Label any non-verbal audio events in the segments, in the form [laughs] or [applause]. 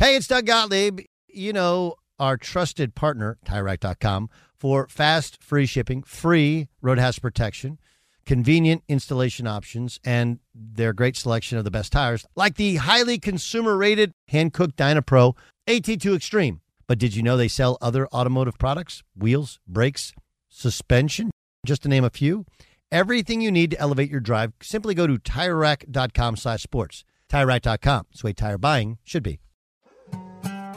Hey, it's Doug Gottlieb. You know, our trusted partner, TireRack.com, for fast, free shipping, free road hazard protection, convenient installation options, and their great selection of the best tires, like the highly consumer rated Hankook Dynapro AT2 Extreme. But did you know they sell other automotive products? Wheels, brakes, suspension, just to name a few. Everything you need to elevate your drive, simply go to TireRack.com slash sports. TireRack.com, it's the way tire buying should be.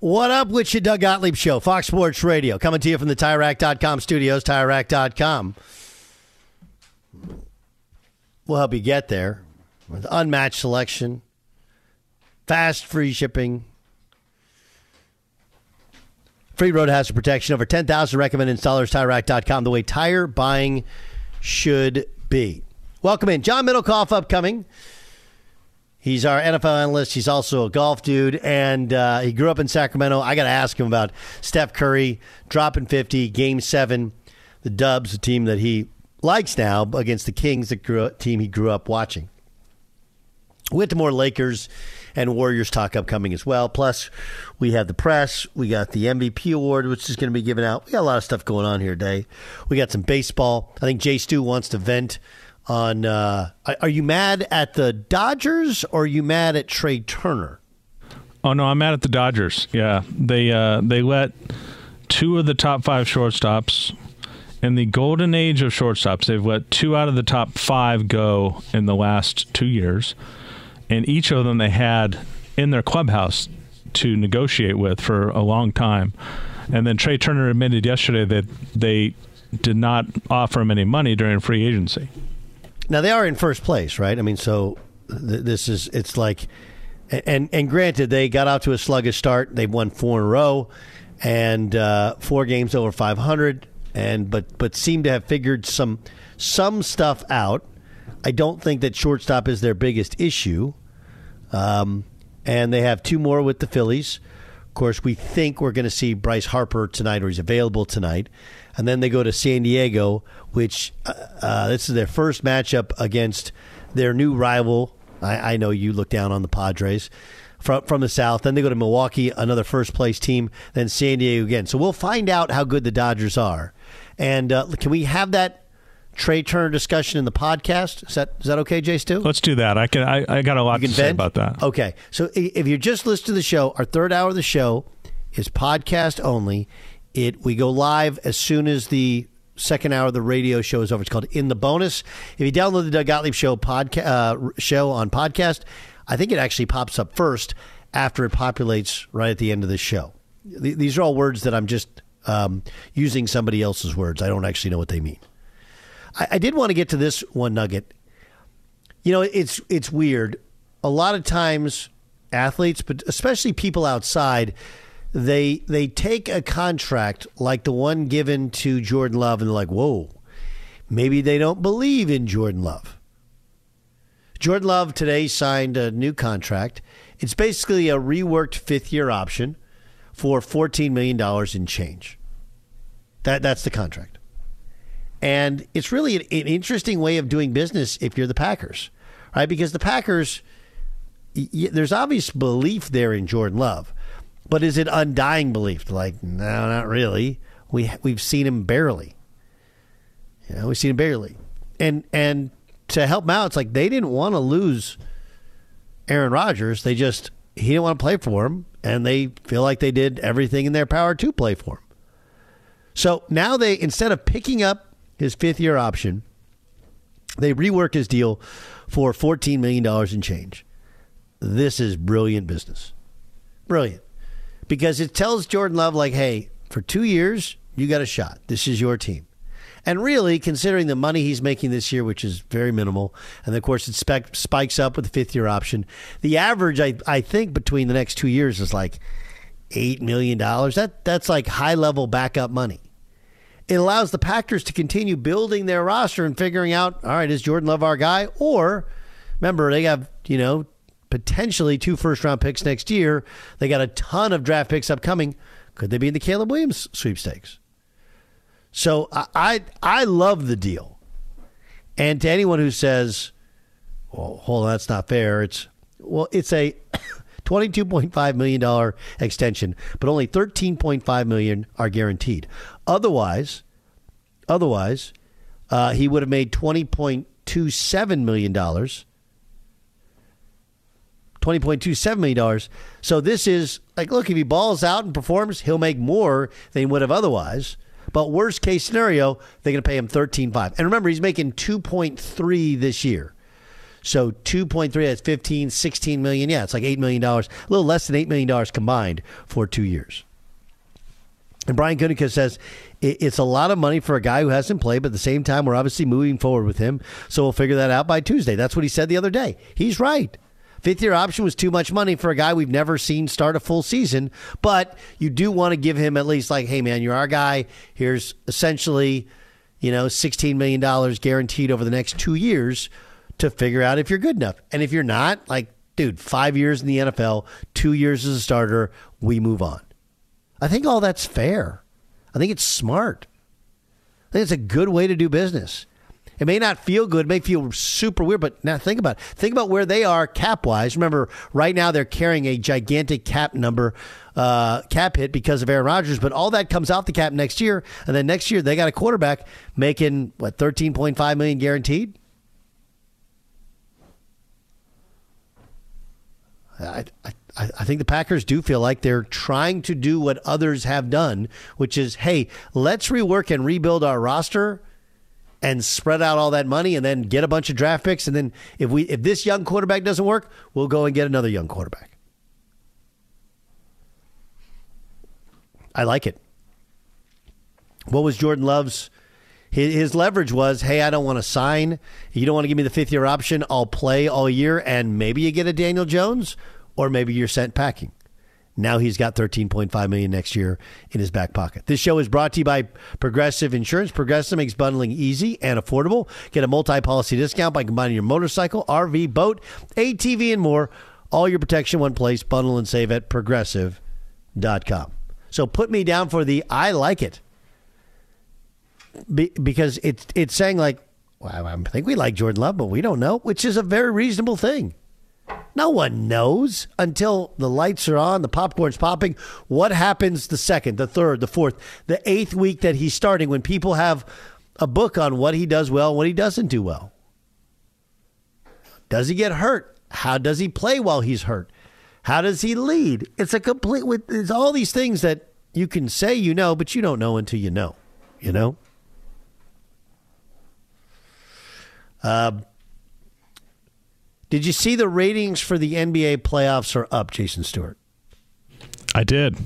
What up with your Doug Gottlieb Show, Fox Sports Radio, coming to you from the TireRack.com studios, TireRack.com. We'll help you get there with unmatched selection, fast free shipping, free road hazard protection, over 10,000 recommended installers, TireRack.com, the way tire buying should be. Welcome in. John Middlekauff upcoming. He's our NFL analyst. He's also a golf dude, and uh, he grew up in Sacramento. I got to ask him about Steph Curry dropping 50, game seven, the Dubs, the team that he likes now, against the Kings, the grew, team he grew up watching. We to more Lakers and Warriors talk upcoming as well. Plus, we have the press. We got the MVP award, which is going to be given out. We got a lot of stuff going on here today. We got some baseball. I think Jay Stu wants to vent on. Uh, are you mad at the Dodgers or are you mad at Trea Turner? Oh no, I'm mad at the Dodgers. Yeah, they uh, they let two of the top five shortstops in the golden age of shortstops. They've let two out of the top five go in the last two years, and each of them they had in their clubhouse to negotiate with for a long time. And then Trea Turner admitted yesterday that they did not offer him any money during free agency. Now they are in first place, right? I mean, so th- this is it's like, and and granted, they got out to a sluggish start. They've won four in a row, and uh, four games over five hundred, and but but seem to have figured some some stuff out. I don't think that shortstop is their biggest issue, um, and they have two more with the Phillies. Of course, we think we're going to see Bryce Harper tonight, or he's available tonight and then they go to San Diego, which uh, uh, this is their first matchup against their new rival. I, I, know you look down on the Padres from from the South. Then they go to Milwaukee, another first place team. Then San Diego again. So we'll find out how good the Dodgers are. And uh, can we have that Trea Turner discussion in the podcast? Is that is that okay, Jay Stu? Let's do that. I can. I, I got a lot to vent? say about that. Okay, so if you're just listening to the show, our third hour of the show is podcast only. It we go live as soon as the second hour of the radio show is over. It's called In the Bonus. If you download the Doug Gottlieb Show podcast uh, show on podcast, I think it actually pops up first after it populates right at the end of the show. Th- these are all words that I'm just um, using somebody else's words. I don't actually know what they mean. I, I did want to get to this one nugget. You know, it's it's weird. A lot of times, athletes, but especially people outside they they take a contract like the one given to Jordan Love and they're like, whoa, maybe they don't believe in Jordan Love. Jordan Love today signed a new contract. It's basically a reworked fifth year option for $14 million in change. That, that's the contract. And it's really an, an interesting way of doing business if you're the Packers, right? Because the Packers, y- there's obvious belief there in Jordan Love, but is it undying belief? Like, no, not really. We we've seen him barely. You know, we've seen him barely, and and to help him out, it's like they didn't want to lose Aaron Rodgers. They just he didn't want to play for him, and they feel like they did everything in their power to play for him. So now they instead of picking up his fifth year option, they rework his deal for $14 million in change. This is brilliant business. Brilliant. Because it tells Jordan Love, like, hey, for two years, you got a shot. This is your team. And really, considering the money he's making this year, which is very minimal, and of course it spikes up with the fifth year option, the average, I, I think, between the next two years is like $8 million. That, that's like high level backup money it allows the Packers to continue building their roster and figuring out, all right, is Jordan Love our guy? Or remember, they have, you know, potentially two first round picks next year. They got a ton of draft picks upcoming. Could they be in the Caleb Williams sweepstakes? So I I, I love the deal. And to anyone who says, well, hold on, that's not fair, it's well, it's a [coughs] $22.5 million extension, but only 13.5 million are guaranteed. Otherwise, otherwise, uh, he would have made $20.27 million. $20.27 million. So this is like, look, if he balls out and performs, he'll make more than he would have otherwise. But worst case scenario, they're going to pay him 13.5. And remember, he's making 2.3 this year. So 2.3, that's 15, 16 million. Yeah, it's like $8 million, a little less than $8 million combined for two years. And Brian Gutekunst says it's a lot of money for a guy who hasn't played, but at the same time, we're obviously moving forward with him. So we'll figure that out by Tuesday. That's what he said the other day. He's right. Fifth year option was too much money for a guy we've never seen start a full season, but you do want to give him at least like, hey man, you're our guy. Here's essentially, you know, $16 million guaranteed over the next two years to figure out if you're good enough. And if you're not, like, dude, five years in the NFL, two years as a starter, we move on. I think all that's fair. I think it's smart. I think it's a good way to do business. It may not feel good, it may feel super weird, but now think about it. Think about where they are cap wise. Remember, right now they're carrying a gigantic cap number, uh, cap hit because of Aaron Rodgers, but all that comes out the cap next year, and then next year they got a quarterback making what thirteen point five million guaranteed. I, I, I think the Packers do feel like they're trying to do what others have done, which is, hey, let's rework and rebuild our roster and spread out all that money and then get a bunch of draft picks. And then if we if this young quarterback doesn't work, we'll go and get another young quarterback. I like it. What was Jordan Love's his, his leverage was, hey, I don't want to sign. You don't want to give me the fifth year option. I'll play all year, and maybe you get a Daniel Jones, or maybe you're sent packing. Now he's got 13.5 million next year in his back pocket. This show is brought to you by Progressive Insurance. Progressive makes bundling easy and affordable. Get a multi-policy discount by combining your motorcycle, RV, boat, ATV, and more. All your protection one place. Bundle and save at progressive.com. So put me down for the I like it. Be, because it's it's saying like, well, I think we like Jordan Love, but we don't know, which is a very reasonable thing. No one knows until the lights are on, the popcorn's popping. What happens the second, the third, the fourth, the eighth week that he's starting when people have a book on what he does well, what he doesn't do well? Does he get hurt? How does he play while he's hurt? How does he lead? It's a complete with it's all these things that you can say you know, but you don't know until you know. You know? Uh, did you see the ratings for the NBA playoffs are up, Jason Stewart? I did.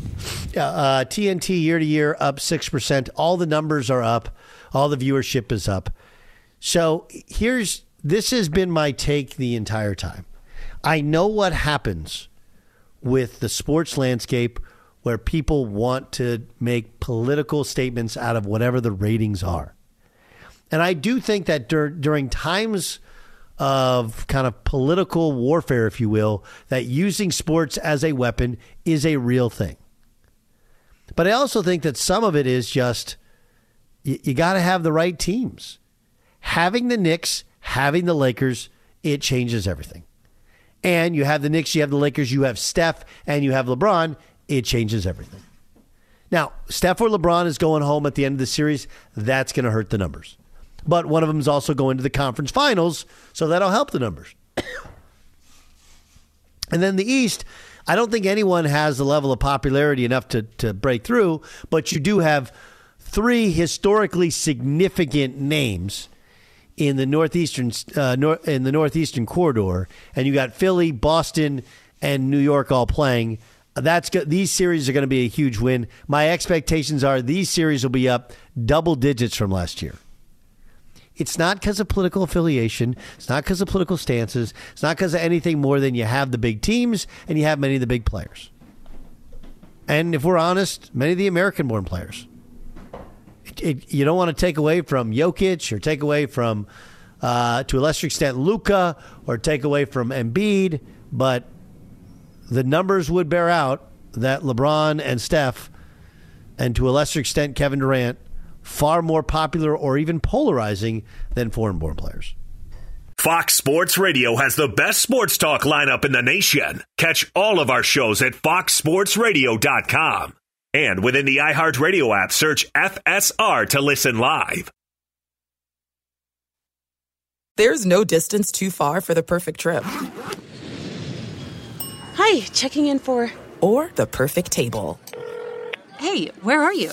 Yeah, uh, TNT year to year up 6%. All the numbers are up. All the viewership is up. So here's this has been my take the entire time. I know what happens with the sports landscape where people want to make political statements out of whatever the ratings are. And I do think that dur- during times of kind of political warfare, if you will, that using sports as a weapon is a real thing. But I also think that some of it is just you, you got to have the right teams. Having the Knicks, having the Lakers, it changes everything. And you have the Knicks, you have the Lakers, you have Steph, and you have LeBron, it changes everything. Now, Steph or LeBron is going home at the end of the series. That's going to hurt the numbers. But one of them is also going to the conference finals, so that'll help the numbers. and then the East, I don't think anyone has the level of popularity enough to, to break through, but you do have three historically significant names in the northeastern uh, nor- in the northeastern corridor, and you got Philly, Boston, and New York all playing. That's these series are going to be a huge win. My expectations are these series will be up double digits from last year. It's not because of political affiliation. It's not because of political stances. It's not because of anything more than you have the big teams and you have many of the big players. And if we're honest, many of the American born players. It, it, you don't want to take away from Jokic or take away from, uh, to a lesser extent, Luka or take away from Embiid, but the numbers would bear out that LeBron and Steph, and to a lesser extent, Kevin Durant, far more popular or even polarizing than foreign born players. Fox Sports Radio has the best sports talk lineup in the nation. Catch all of our shows at foxsportsradio.com. And within the iHeartRadio app, search FSR to listen live. There's no distance too far for the perfect trip. Hi, checking in for. Or the perfect table. Hey, where are you?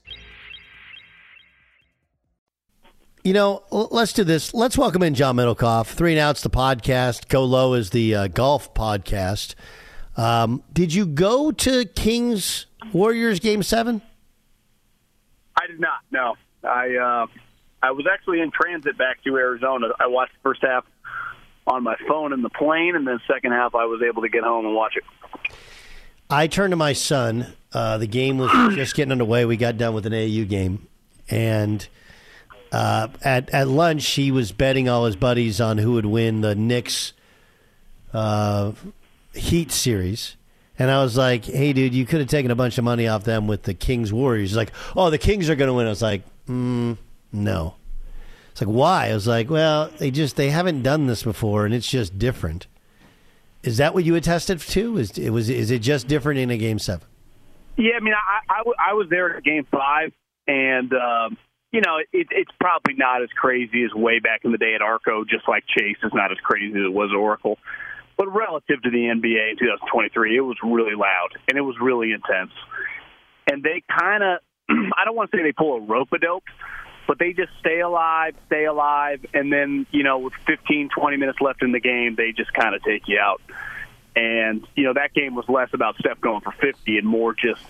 You know, let's do this. Let's welcome in John Middlekauff. Three and Outs, the podcast. Go Low is the uh, golf podcast. Um, did you go to Kings Warriors game seven? I did not. No, I uh, I was actually in transit back to Arizona. I watched the first half on my phone in the plane, and then second half I was able to get home and watch it. I turned to my son. Uh, the game was just getting underway. We got done with an AU game, and uh, at at lunch he was betting all his buddies on who would win the Knicks uh, Heat series. And I was like, "Hey, dude, you could have taken a bunch of money off them with the Kings Warriors." He's like, "Oh, the Kings are going to win." I was like, mm, "No." It's like, "Why?" I was like, "Well, they just they haven't done this before, and it's just different." Is that what you attested to? Is it was is it just different in a game seven? Yeah, I mean, I, was there at Game Five, and um, you know, it, it's probably not as crazy as way back in the day at Arco. Just like Chase is not as crazy as it was at Oracle, but relative to the NBA in 2023, it was really loud and it was really intense. And they kind of, [clears throat] I don't want to say they pull a rope a dope, but they just stay alive, stay alive, and then you know, with 15, 20 minutes left in the game, they just kind of take you out. And you know, that game was less about Steph going for 50 and more just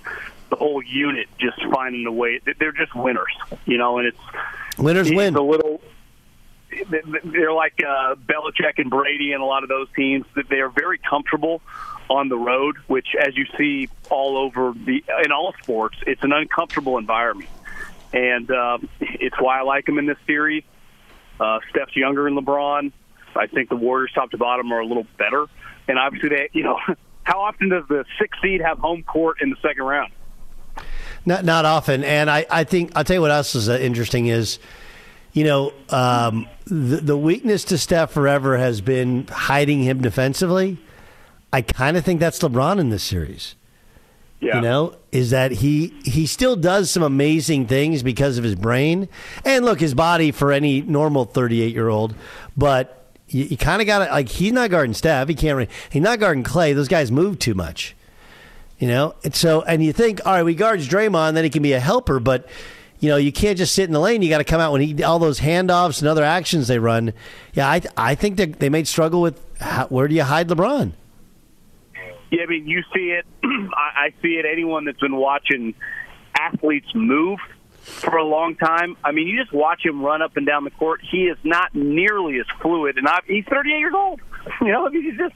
the whole unit just finding a way. They're just winners, you know, and it's winners it's win. A little. They're like uh, Belichick and Brady and a lot of those teams. That they are very comfortable on the road, which, as you see all over the in all sports, it's an uncomfortable environment, and um, it's why I like them in this series. Uh, Steph's younger than LeBron. I think the Warriors, top to bottom, are a little better, and obviously they, you know, [laughs] how often does the sixth seed have home court in the second round? Not not often, and I, I think I'll tell you what else is uh, interesting is, you know, um, the the weakness to Steph forever has been hiding him defensively. I kind of think that's LeBron in this series. Yeah. You know, is that he he still does some amazing things because of his brain and look his body for any normal thirty eight year old, but you, you kind of got to like he's not guarding Steph. He can't. He's not guarding Clay. Those guys move too much. You know, and so and you think, all right, we guards Draymond, then he can be a helper, but you know, you can't just sit in the lane. You got to come out when he all those handoffs and other actions they run. Yeah, I I think that they may struggle with how, where do you hide LeBron? Yeah, I mean, you see it. [clears throat] I, I see it. Anyone that's been watching athletes move for a long time. I mean, you just watch him run up and down the court. He is not nearly as fluid, and I, he's 38 years old. [laughs] You know, I mean, he's just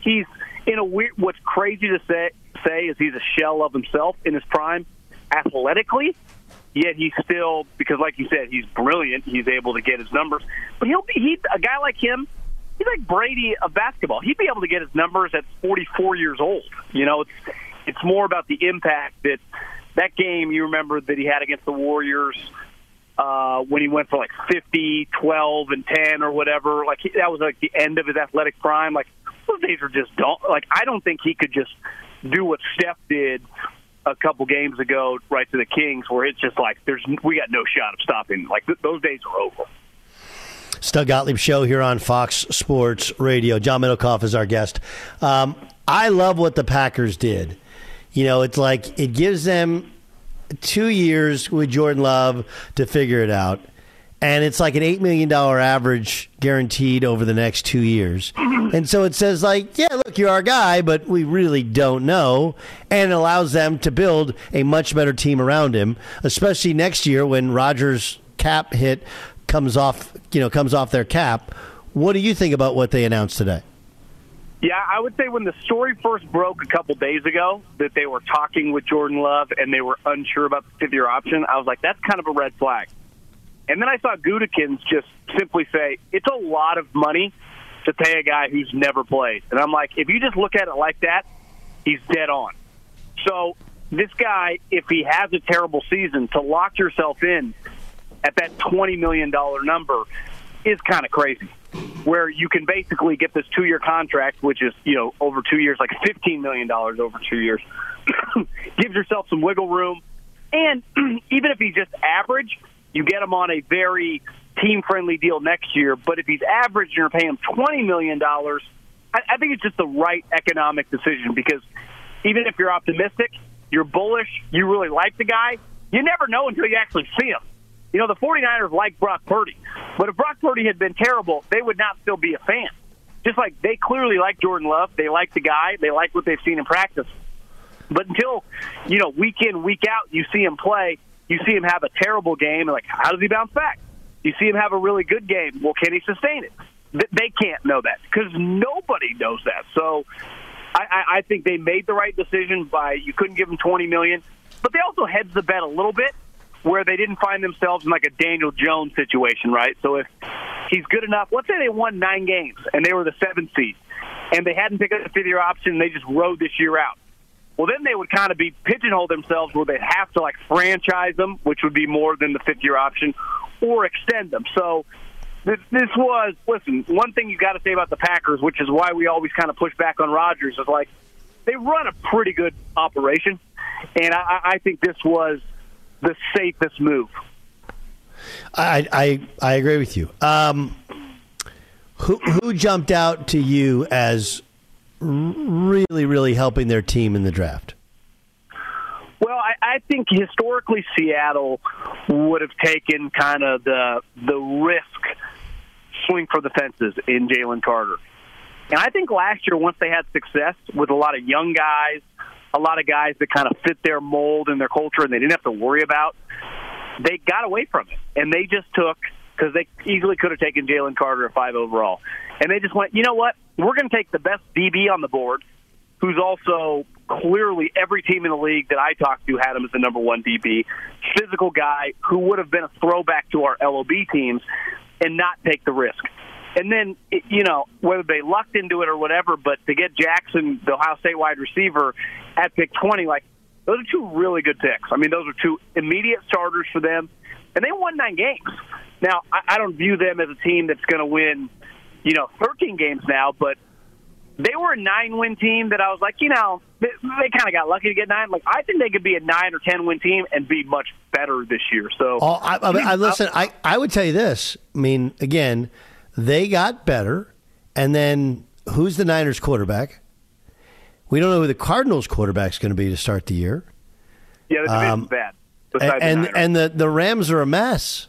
he's in a weird. What's crazy to say say is he's a shell of himself in his prime, athletically. Yet he's still because, like you said, he's brilliant. He's able to get his numbers, but he'll be he a guy like him. He's like Brady of basketball. He'd be able to get his numbers at 44 years old. You know, it's it's more about the impact that that game you remember that he had against the Warriors uh, when he went for like 50, 12, and 10 or whatever. Like he, that was like the end of his athletic prime. Like those days are just don't. Like I don't think he could just do what Steph did a couple games ago, right to the Kings, where it's just like there's we got no shot of stopping. Like th- those days are over. Doug Gottlieb show here on Fox Sports Radio. John Middlekauff is our guest. Um, I love what the Packers did. You know, it's like it gives them two years with Jordan Love to figure it out. And it's like an $8 million average guaranteed over the next two years. [clears throat] And so it says, like, yeah, look, you're our guy, but we really don't know. And it allows them to build a much better team around him, especially next year when Rodgers' cap hit comes off, you know, comes off their cap. What do you think about what they announced today? Yeah, I would say when the story first broke a couple days ago that they were talking with Jordan Love and they were unsure about the fifth year option, I was like, that's kind of a red flag. And then I saw Gutekunst just simply say, it's a lot of money to pay a guy who's never played. And I'm like, if you just look at it like that, he's dead on. So this guy, if he has a terrible season, to lock yourself in at that $20 million number is kind of crazy. Where you can basically get this two year contract, which is, you know, over two years, like $15 million over two years, [coughs] gives yourself some wiggle room. And [clears throat] even if he's just average, you get him on a very team friendly deal next year. But if he's average and you're paying him $20 million, I, I think it's just the right economic decision because even if you're optimistic, you're bullish, you really like the guy, you never know until you actually see him. You know, the 49ers like Brock Purdy, but if Brock Purdy had been terrible, they would not still be a fan. Just like they clearly like Jordan Love, they like the guy, they like what they've seen in practice. But until, you know, week in, week out, you see him play, you see him have a terrible game, and like, how does he bounce back? You see him have a really good game. Well, can he sustain it? They can't know that because nobody knows that. So I, I think they made the right decision by you couldn't give him twenty million, but they also hedged the bet a little bit where they didn't find themselves in like a Daniel Jones situation, right? So if he's good enough, let's say they won nine games and they were the seventh seed, and they hadn't picked up the fifth year option, and they just rode this year out. Well, then they would kind of be pigeonhole themselves where they'd have to like franchise them, which would be more than the fifth year option, or extend them. So this, this was listen. One thing you got to say about the Packers, which is why we always kind of push back on Rodgers, is like they run a pretty good operation, and I, I think this was the safest move. I I, I agree with you. Um, who who jumped out to you as really really helping their team in the draft? Well, I, I think historically Seattle would have taken kind of the the risk swing for the fences in Jalen Carter. And I think last year, once they had success with a lot of young guys, a lot of guys that kind of fit their mold and their culture, and they didn't have to worry about, they got away from it. And they just took, because they easily could have taken Jalen Carter at five overall. And they just went, you know what? We're going to take the best DB on the board, who's also clearly every team in the league that I talked to had him as the number one DB, physical guy who would have been a throwback to our LOB teams, and not take the risk. And then, you know, whether they lucked into it or whatever, but to get Jackson, the Ohio State wide receiver, at pick 20, like, those are two really good picks. I mean, those are two immediate starters for them, and they won nine games. Now, I, don't view them as a team that's going to win, you know, 13 games now, but they were a nine win team that I was like, you know, they, they kind of got lucky to get nine. Like, I think they could be a nine or 10 win team and be much better this year. So, oh, I, I, I listen, I, I would tell you this. I mean, again, they got better, and then who's the Niners quarterback? We don't know who the Cardinals quarterback is going to be to start the year. Yeah, the division's um, bad. And and the, and the the Rams are a mess.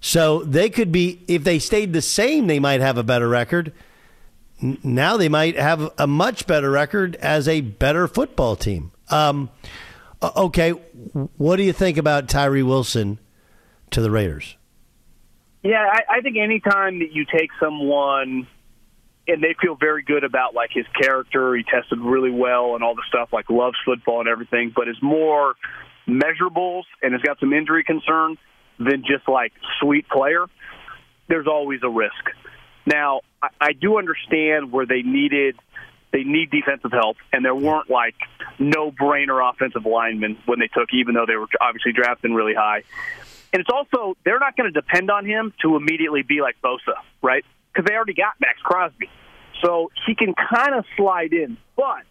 So they could be if they stayed the same, they might have a better record. Now they might have a much better record as a better football team. Um, okay, what do you think about Tyree Wilson to the Raiders? Yeah, I, I think anytime that you take someone and they feel very good about like his character, he tested really well and all the stuff, like loves football and everything, but is more measurables and has got some injury concerns than just like sweet player. There's always a risk. Now, I, I do understand where they needed they need defensive help, and there weren't like no brainer offensive linemen when they took, even though they were obviously drafting really high. And it's also they're not going to depend on him to immediately be like Bosa, right? Because they already got Maxx Crosby, so he can kind of slide in. But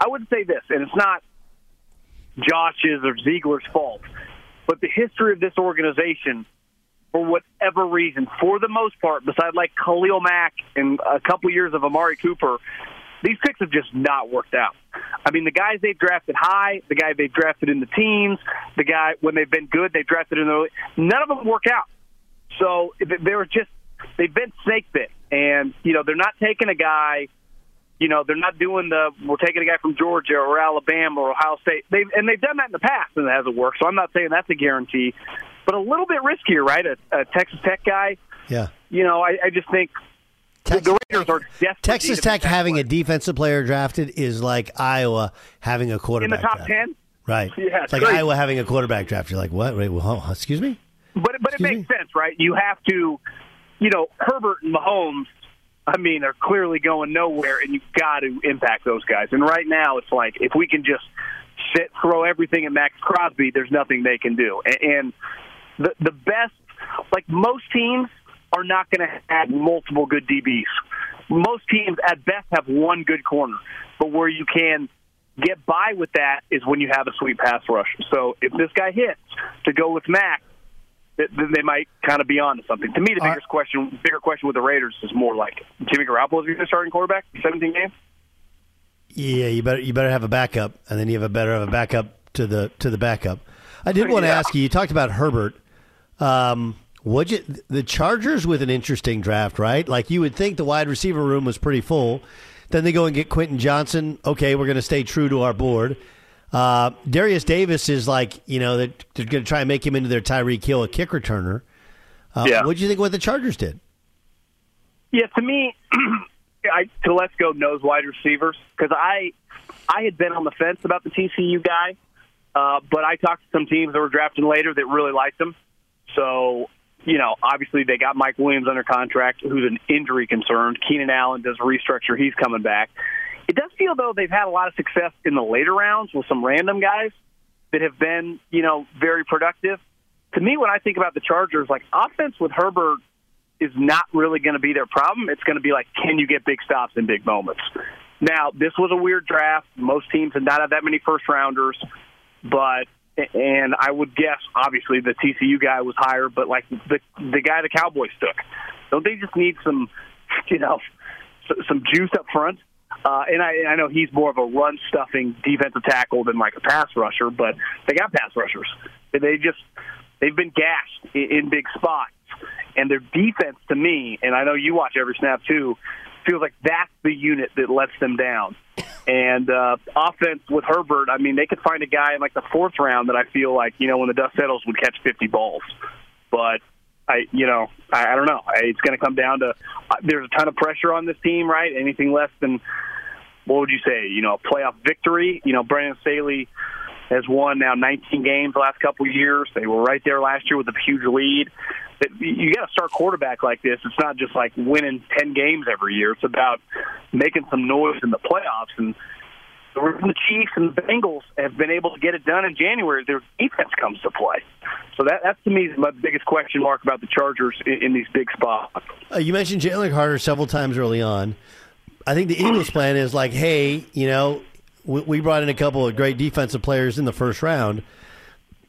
I would say this, and it's not Josh's or Ziegler's fault, but the history of this organization, for whatever reason, for the most part, besides like Khalil Mack and a couple years of Amari Cooper, these picks have just not worked out. I mean, the guys they've drafted high, the guy they've drafted in the teens, the guy when they've been good, they've drafted in the early. None of them work out. So they were just they've been snake bit, and you know they're not taking a guy. You know they're not doing the we're taking a guy from Georgia or Alabama or Ohio State. They've and they've done that in the past and it hasn't worked. So I'm not saying that's a guarantee, but a little bit riskier, right? A, a Texas Tech guy. Yeah. You know, I, I just think Texas, the Raiders are definitely Texas Tech having player. a defensive player drafted is like Iowa having a quarterback in the top ten. Right. Yeah, it's like great. Iowa having a quarterback draft. You're like, what? Wait, well, excuse me. But but excuse it makes me? sense, right? You have to, you know, Herbert and Mahomes. I mean, are clearly going nowhere, and you've got to impact those guys. And right now, it's like if we can just sit, throw everything at Maxx Crosby, there's nothing they can do. And, and the the best, like most teams, are not going to have multiple good DBs most teams at best have one good corner, but where you can get by with that is when you have a sweet pass rush. So if this guy hits to go with Mac, then they might kind of be on to something. To me, the uh, biggest question, bigger question with the Raiders is more like Jimmy Garoppolo is going to starting quarterback, 17 games. Yeah, you better you better have a backup, and then you have a better have a backup to the to the backup. I did want to yeah. ask you. You talked about Herbert. Um, would you the Chargers with an interesting draft, right? Like you would think the wide receiver room was pretty full. Then they go and get Quentin Johnston. Okay, we're going to stay true to our board. Uh, Derius Davis is like, you know, they're, they're going to try and make him into their Tyreek Hill, a kick returner. Uh, yeah. What do you think what the Chargers did? Yeah, to me, [clears throat] I, Telesco knows wide receivers because I I had been on the fence about the TCU guy Uh, but I talked to some teams that were drafting later that really liked him. So, you know, obviously they got Mike Williams under contract, who's an injury concern. Keenan Allen does restructure; he's coming back. It does feel though they've had a lot of success in the later rounds with some random guys that have been, you know, very productive. To me, when I think about the Chargers, like offense with Herbert is not really going to be their problem. It's going to be like, can you get big stops in big moments? Now, this was a weird draft. Most teams have not had that many first rounders, but and I would guess obviously the TCU guy was higher, but like the the guy the Cowboys took, don't they just need some, [laughs] you know, some juice up front? Uh, and I, I know he's more of a run stuffing defensive tackle than like a pass rusher, but they got pass rushers. They just they've been gashed in, in big spots, and their defense to me, and I know you watch every snap too, feels like that's the unit that lets them down. And uh, offense with Herbert, I mean, they could find a guy in like the fourth round that I feel like you know when the dust settles would catch 50 balls, but I, you know, I, I don't know. I, it's going to come down to uh, there's a ton of pressure on this team, right? Anything less than what would you say? You know, a playoff victory. You know, Brandon Staley has won now 19 games the last couple of years. They were right there last year with a huge lead. You got to start quarterback like this. It's not just like winning 10 games every year. It's about making some noise in the playoffs. And the Chiefs and the Bengals have been able to get it done in January. Their defense comes to play. So that, that's to me my biggest question mark about the Chargers in, in these big spots. Uh, you mentioned Jalen Carter several times early on. I think the Eagles' plan is like, hey, you know, we, we brought in a couple of great defensive players in the first round,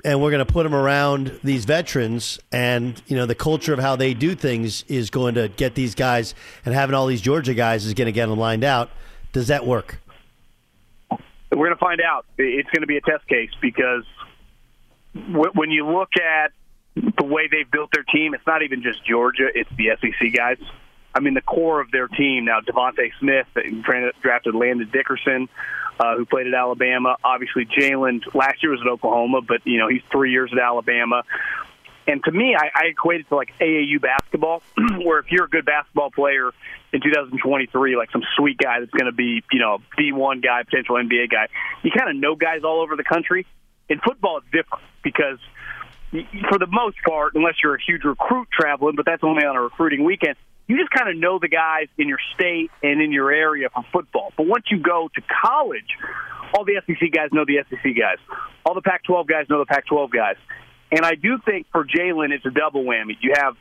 and we're going to put them around these veterans. And you know, the culture of how they do things is going to get these guys, and having all these Georgia guys is going to get them lined out. Does that work? We're going to find out. It's going to be a test case because when you look at the way they've built their team, it's not even just Georgia; it's the SEC guys. I mean, the core of their team now, DeVonta Smith, drafted Landon Dickerson, uh, who played at Alabama. Obviously, Jalen last year was at Oklahoma, but, you know, he's three years at Alabama. And to me, I, I equate it to like AAU basketball, [clears throat] where if you're a good basketball player in 2023, like some sweet guy that's going to be, you know, D1 guy, potential NBA guy, you kind of know guys all over the country. In football, it's different because for the most part, unless you're a huge recruit traveling, but that's only on a recruiting weekend, you just kind of know the guys in your state and in your area for football. But once you go to college, all the SEC guys know the SEC guys. All the Pac 12 guys know the Pac 12 guys. And I do think for Jalen, it's a double whammy. You have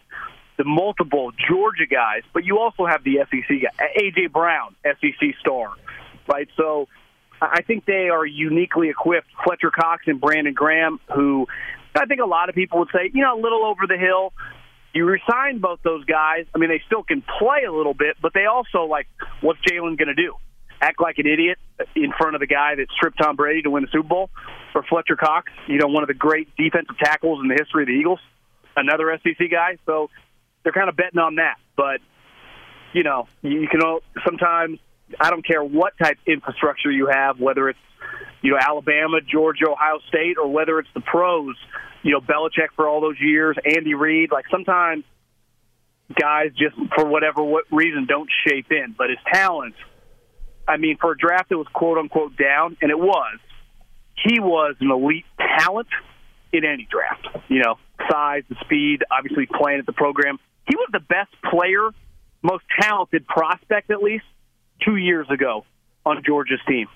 the multiple Georgia guys, but you also have the SEC guy, AJ Brown, SEC star, right? So I think they are uniquely equipped. Fletcher Cox and Brandon Graham, who I think a lot of people would say, you know, a little over the hill, you resign both those guys. I mean, they still can play a little bit, but they also like, what's Jalen going to do? Act like an idiot in front of the guy that stripped Tom Brady to win the Super Bowl, or Fletcher Cox, you know, one of the great defensive tackles in the history of the Eagles, another SEC guy. So they're kind of betting on that. But you know, you can sometimes I don't care what type of infrastructure you have, whether it's you know Alabama, Georgia, Ohio State, or whether it's the pros you know, Belichick for all those years, Andy Reid. Like sometimes guys just for whatever what reason don't shape in, but his talent. I mean, for a draft that was quote unquote down, and it was, he was an elite talent in any draft. You know, size, the speed, obviously playing at the program. He was the best player, most talented prospect at least two years ago on Georgia's team.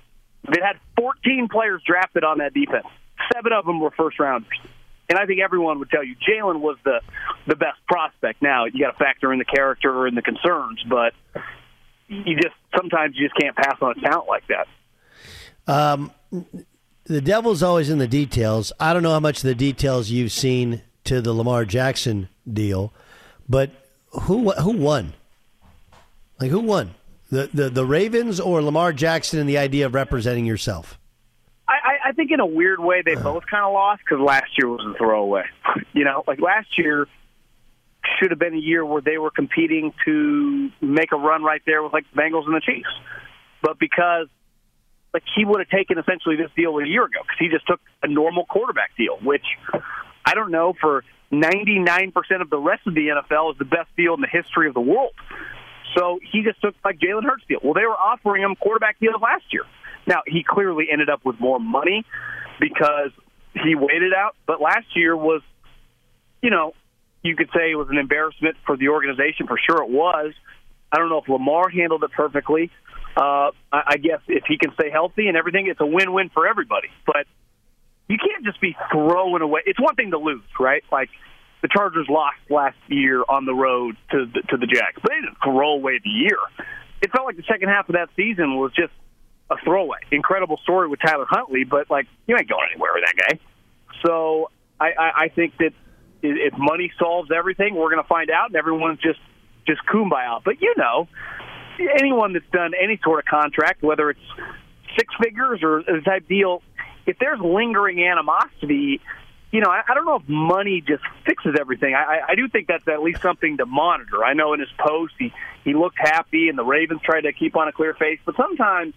They had 14 players drafted on that defense. Seven of them were first rounders. And I think everyone would tell you Jalen was the the best prospect. Now you got to factor in the character and the concerns, but you just sometimes you just can't pass on a talent like that. Um, the devil's always in the details. I don't know how much of the details you've seen to the Lamar Jackson deal, but who who won? Like who won? The the the Ravens or Lamar Jackson and the idea of representing yourself? I, think in a weird way they uh-huh. both kind of lost because last year was a throwaway. [laughs] You know, like last year should have been a year where they were competing to make a run right there with like the Bengals and the Chiefs, but because like he would have taken essentially this deal a year ago because he just took a normal quarterback deal, which I don't know for 99% of the rest of the NFL is the best deal in the history of the world. So he just took like Jalen Hurts deal. Well, they were offering him quarterback deals last year. Now he clearly ended up with more money because he waited out. But last year was, you know, you could say it was an embarrassment for the organization. For sure, it was. I don't know if Lamar handled it perfectly. Uh, I, guess if he can stay healthy and everything, it's a win-win for everybody. But you can't just be throwing away. It's one thing to lose, right? Like the Chargers lost last year on the road to the, to the Jags, but they didn't throw away the year. It felt like the second half of that season was just a throwaway. Incredible story with Tyler Huntley, but like you ain't going anywhere with that guy. So I, I, I think that if money solves everything, we're going to find out, and everyone's just just kumbaya. But you know, anyone that's done any sort of contract, whether it's six figures or a type deal, if there's lingering animosity, you know, I, I don't know if money just fixes everything. I, I do think that's at least something to monitor. I know in his post he he looked happy, and the Ravens tried to keep on a clear face, but sometimes.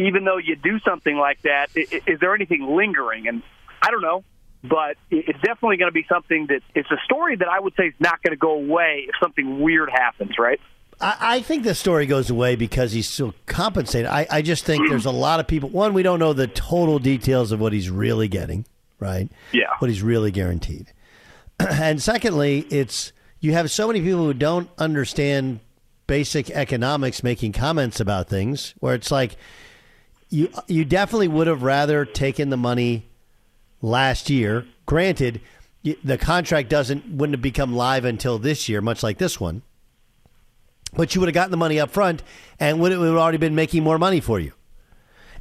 Even though you do something like that, is, is there anything lingering? And I don't know but it's definitely going to be something that it's a story that I would say is not going to go away if something weird happens, right? I, think the story goes away because he's still compensated. I, I just think there's a lot of people. One, we don't know the total details of what he's really getting, right? Yeah. What he's really guaranteed. [clears throat] and secondly, it's you have so many people who don't understand basic economics making comments about things where it's like you you definitely would have rather taken the money last year. Granted, the contract doesn't wouldn't have become live until this year, much like this one. But you would have gotten the money up front, and would it would have already been making more money for you,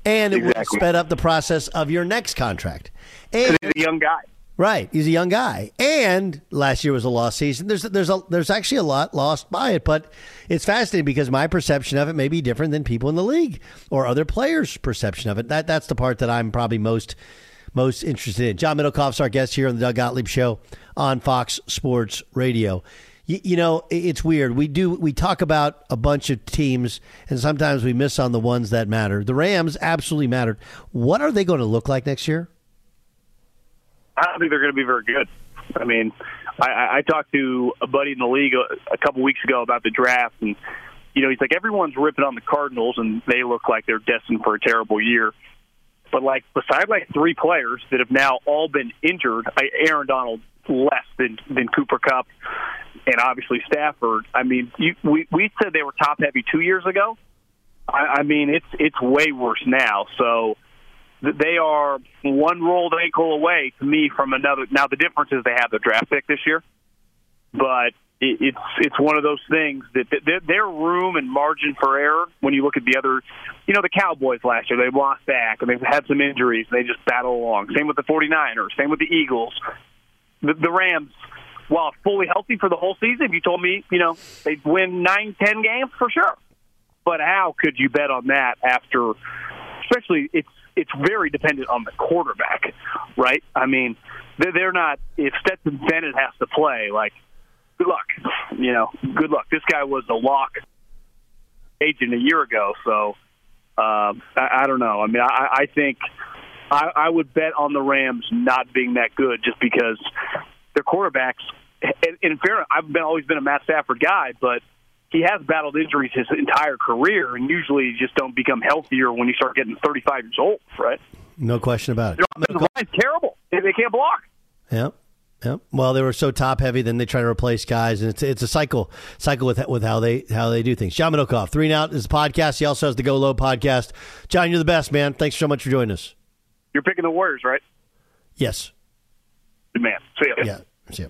and it exactly. would have sped up the process of your next contract. And he's a young guy, right? He's a young guy, and last year was a lost season. There's there's a there's actually a lot lost by it, but it's fascinating because my perception of it may be different than people in the league or other players' perception of it. That that's the part that I'm probably most most interested in. John Middlekauff's our guest here on the Doug Gottlieb Show on Fox Sports Radio. You, you, know, it's weird. We do we talk about a bunch of teams, and sometimes we miss on the ones that matter. The Rams absolutely mattered. What are they going to look like next year? I don't think they're going to be very good. I mean, I, I talked to a buddy in the league a, a couple weeks ago about the draft, and you know, he's like, everyone's ripping on the Cardinals, and they look like they're destined for a terrible year. But like beside like three players that have now all been injured, I, Aaron Donald less than than Cooper Kupp, and obviously Stafford. I mean, you, we we said they were top heavy two years ago. I, I mean, it's it's way worse now. So they are one rolled ankle away to me from another. Now the difference is they have the draft pick this year, but it's it's one of those things that their room and margin for error when you look at the other, you know, the Cowboys last year they lost back and they've had some injuries and they just battle along. Same with the 49ers, same with the Eagles. The, the Rams, while fully healthy for the whole season, if you told me, you know, they'd win nine, ten games for sure. But how could you bet on that after? Especially, it's it's very dependent on the quarterback, right? I mean, they're not. If Stetson Bennett has to play, like good luck. You know, good luck. This guy was a lock agent a year ago, so um, I, I don't know. I mean, I, I think I, I would bet on the Rams not being that good just because their quarterbacks. And in fairness, I've been always been a Matt Stafford guy, but he has battled injuries his entire career, and usually you just don't become healthier when you start getting 35 years old, right? No question about it. The line's terrible. They, they can't block. Yep. Yep. Well, they were so top heavy, then they try to replace guys, and it's it's a cycle cycle with with how they how they do things. John Middlekauff, three and out is the podcast. He also has the Go Low podcast. John, you're the best, man. Thanks so much for joining us. You're picking the Warriors, right? Yes. Good man. See ya. Yeah. See ya.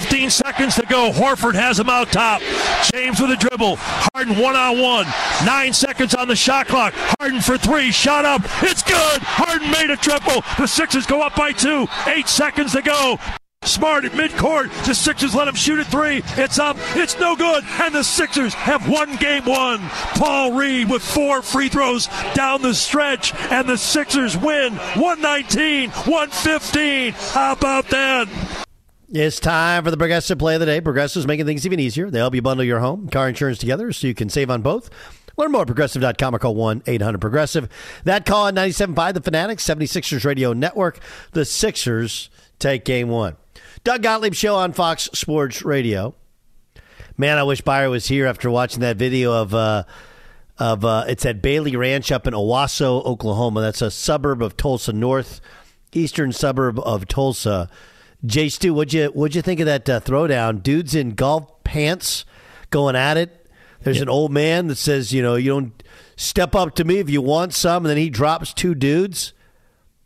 15 seconds to go. Horford has him out top. James with a dribble. Harden one on one. Nine seconds on the shot clock. Harden for three. Shot up. It's good. Harden made a triple. The Sixers go up by two. Eight seconds to go. Smart at midcourt. The Sixers let him shoot at three. It's up. It's no good. And the Sixers have won game one. Paul Reed with four free throws down the stretch. And the Sixers win 119 115. How about that? It's time for the Progressive Play of the Day. Progressive's making things even easier. They help you bundle your home, car insurance together so you can save on both. Learn more at progressive.com or call 1 800 Progressive. That call on 97.5, the Fanatic's, 76ers Radio Network. The Sixers take game one. Doug Gottlieb Show on Fox Sports Radio. Man, I wish Byer was here after watching that video of. Uh, of uh, it's at Bailey Ranch up in Owasso, Oklahoma. That's a suburb of Tulsa, north eastern suburb of Tulsa. Jay Stu, what'd you what'd you think of that uh, throwdown? Dudes in golf pants going at it. There's an old man that says, you know, you don't step up to me if you want some, and then he drops two dudes.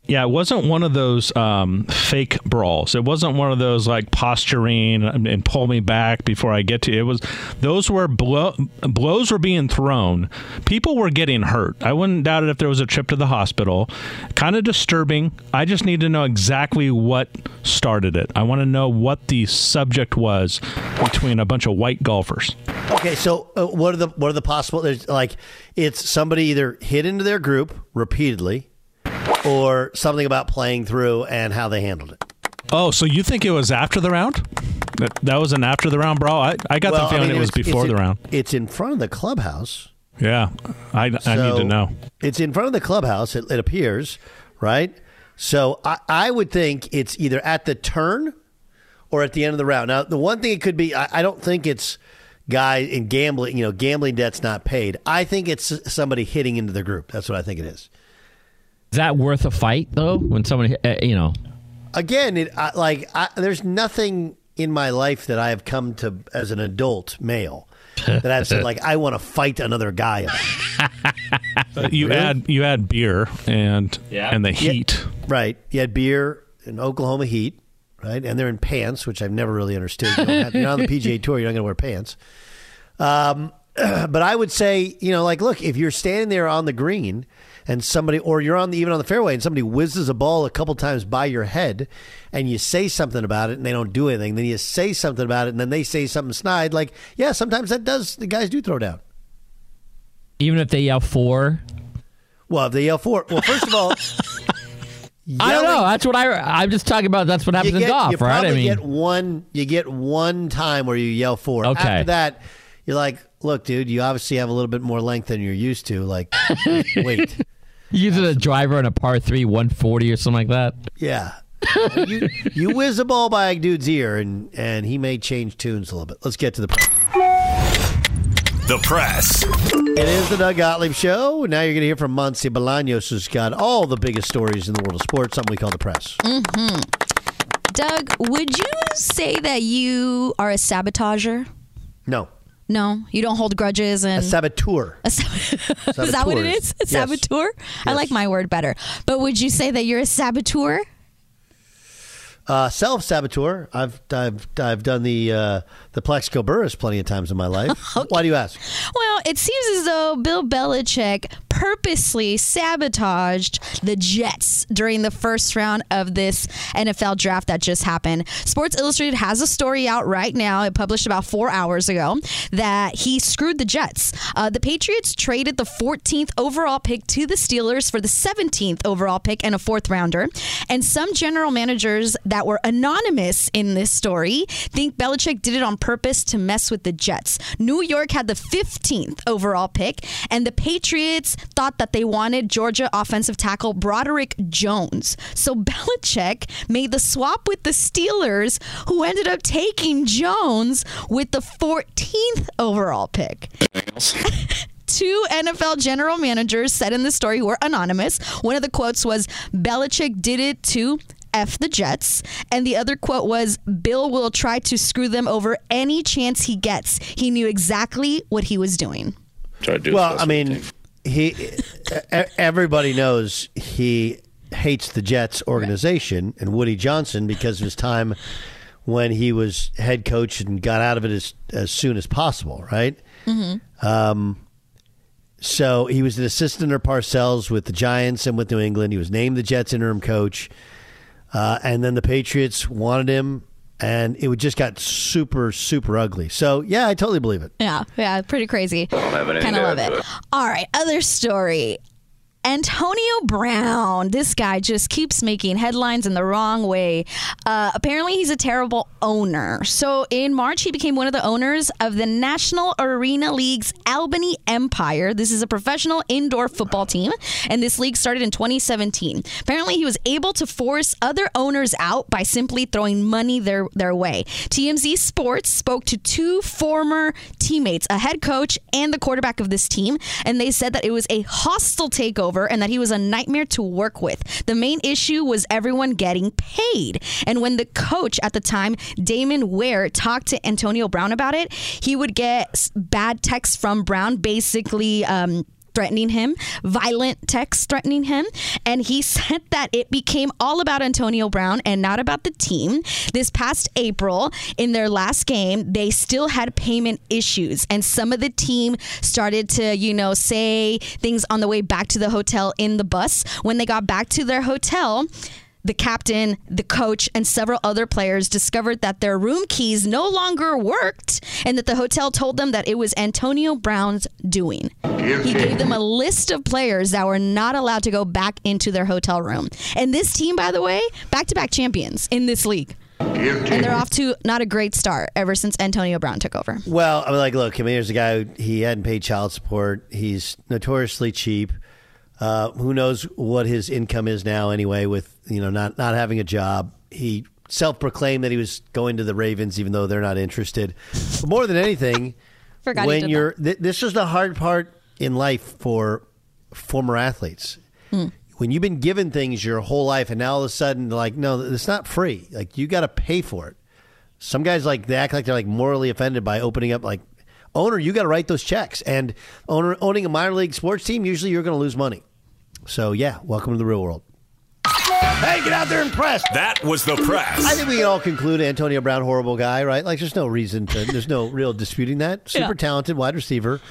Yeah, it wasn't one of those um, fake brawls. It wasn't one of those like posturing and, pull me back before I get to you. It was those were blow, blows were being thrown. People were getting hurt. I wouldn't doubt it if there was a trip to the hospital. Kind of disturbing. I just need to know exactly what started it. I want to know what the subject was between a bunch of white golfers. Okay, so uh, what are the what are the possible? There's like it's somebody either hit into their group repeatedly, or something about playing through and how they handled it. Oh, so you think it was after the round? That, that was an after the round brawl. I, I got Well, the feeling I mean, it was before the in- round. It's in front of the clubhouse. Yeah, I, I need to know. It's in front of the clubhouse. It, it appears, right? So I, I would think it's either at the turn or at the end of the round. Now, the one thing it could be, I, I don't think it's guy in gambling. You know, gambling debts not paid. I think it's somebody hitting into the group. That's what I think it is. Is that worth a fight though? When somebody, uh, you know, Again, it I, like I, there's nothing in my life that I have come to as an adult male that I've said [laughs] like I want to fight another guy. Uh, [laughs] you Really? add you add beer and and the Yeah, heat. right. You had beer in Oklahoma heat, right? And they're in pants, which I've never really understood. You have, you're on the [laughs] PGA Tour, you're not going to wear pants. Um, [clears throat] but I would say, you know, like, look, if you're standing there on the green and somebody, or you're on the even on the fairway and somebody whizzes a ball a couple times by your head, and you say something about it and they don't do anything, then you say something about it and then they say something snide, like, yeah, sometimes that does. The guys do throw down. even if they yell four, Well, if they yell four, well, first of all, [laughs] I don't know. That's what I. I'm just talking about. That's what happens you in get, golf, you right? I mean, get one. You get one time where you yell for it. Okay. After that, you're like, "Look, dude, you obviously have a little bit more length than you're used to. Like, wait, [laughs] using a driver on a par three, 140 or something like that. yeah." you you whiz a ball by a dude's ear, and and he may change tunes a little bit. Let's get to the. Press. The press. It is the Doug Gottlieb Show. Now you're going to hear from Monse Bolaños, who's got all the biggest stories in the world of sports, something we call the press. hmm Doug, would you say that you are a sabotager? No. No, you don't hold grudges and A saboteur. A sab- [laughs] is that what it is? A Yes. saboteur? I like my word better. But would you say that you're a saboteur? Uh, Self saboteur. I've I've I've done the uh, the Plaxico Burress plenty of times in my life. [laughs] Why do you ask? Well, it seems as though Bill Belichick purposely sabotaged the Jets during the first round of this NFL draft that just happened. Sports Illustrated has a story out right now. It published about four hours ago that he screwed the Jets. Uh, the Patriots traded the 14th overall pick to the Steelers for the 17th overall pick and a fourth rounder. And some general managers that were anonymous in this story think Belichick did it on purpose to mess with the Jets. New York had the 15th overall pick, and the Patriots thought that they wanted Georgia offensive tackle Broderick Jones. So [laughs] Belichick made the swap with the Steelers, who ended up taking Jones with the 14th overall pick. [laughs] Two NFL general managers said in the story were anonymous. One of the quotes was Belichick did it to F the Jets. And the other quote was Bill will try to screw them over any chance he gets. He knew exactly what he was doing. well, I mean, he everybody knows he hates the Jets organization and Woody Johnson because of his time when he was head coach and got out of it as as soon as possible, right? Mm-hmm. Um, so he was an assistant or Parcells with the Giants and with New England. He was named the Jets interim coach, uh, and then the Patriots wanted him, and it would just got super super ugly. So yeah, I totally believe it. Yeah, yeah, pretty crazy. have Kind of love it. it. All right, other story. Antonio Brown, this guy just keeps making headlines in the wrong way. Uh, apparently, he's a terrible owner. So, in March, he became one of the owners of the National Arena League's Albany Empire. This is a professional indoor football team, and this league started in 2017. Apparently, he was able to force other owners out by simply throwing money their, their way. TMZ Sports spoke to two former teammates, a head coach and the quarterback of this team, and they said that it was a hostile takeover and that he was a nightmare to work with. The main issue was everyone getting paid. And when the coach at the time, Damon Ware, talked to Antonio Brown about it, he would get bad texts from Brown, basically. Um, threatening him, violent texts threatening him. And he [laughs] said that it became all about Antonio Brown and not about the team. This past April, in their last game, they still had payment issues. And some of the team started to, you know, say things on the way back to the hotel in the bus. When they got back to their hotel, the captain, the coach, and several other players discovered that their room keys no longer worked and that the hotel told them that it was Antonio Brown's doing. He gave them a list of players that were not allowed to go back into their hotel room. And this team, by the way, back to back champions in this league. And they're off to not a great start ever since Antonio Brown took over. Well, I mean, like, look, I mean, here's a guy who he hadn't paid child support. He's notoriously cheap. Uh, who knows what his income is now anyway? With you know not not having a job, he self-proclaimed that he was going to the Ravens, even though they're not interested. But more than anything, [laughs] Forgot when you're th- this is the hard part in life for former athletes. Hmm. When you've been given things your whole life, and now all of a sudden, they're like, no, it's not free. Like you got to pay for it. Some guys like they act like they're like morally offended by opening up like owner. You got to write those checks, and owner owning a minor league sports team, usually you're going to lose money. So yeah, welcome to the real world. Hey, get out there and press. That was the press. I think we can all conclude Antonio Brown, horrible guy, right? Like, there's no reason to, there's no real disputing that. Super Yeah. talented wide receiver,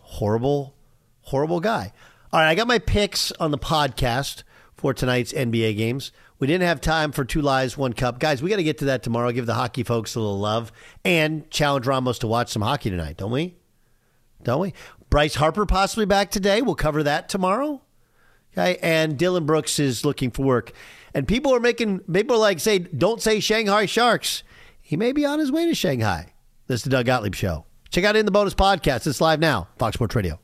horrible, horrible guy. All right, I got my picks on the podcast for tonight's NBA games. We didn't have time for two lies, one cup. Guys, we got to get to that tomorrow. Give the hockey folks a little love and challenge Ramos to watch some hockey tonight, don't we? Don't we? Bryce Harper possibly back today. We'll cover that tomorrow. Okay, and Dillon Brooks is looking for work, and people are making people are like say don't say Shanghai Sharks. He may be on his way to Shanghai. This is the Doug Gottlieb Show. Check out in the bonus podcast. It's live now, Fox Sports Radio.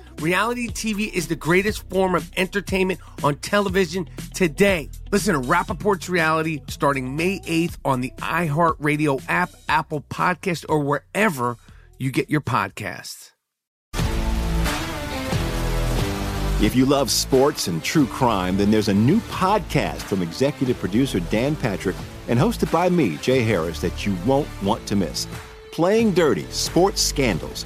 Reality TV is the greatest form of entertainment on television today. Listen to Rappaport's Reality starting May 8th on the iHeartRadio app, Apple Podcast, or wherever you get your podcasts. If you love sports and true crime, then there's a new podcast from executive producer Dan Patrick and hosted by me, Jay Harris, that you won't want to miss. Playing Dirty Sports Scandals.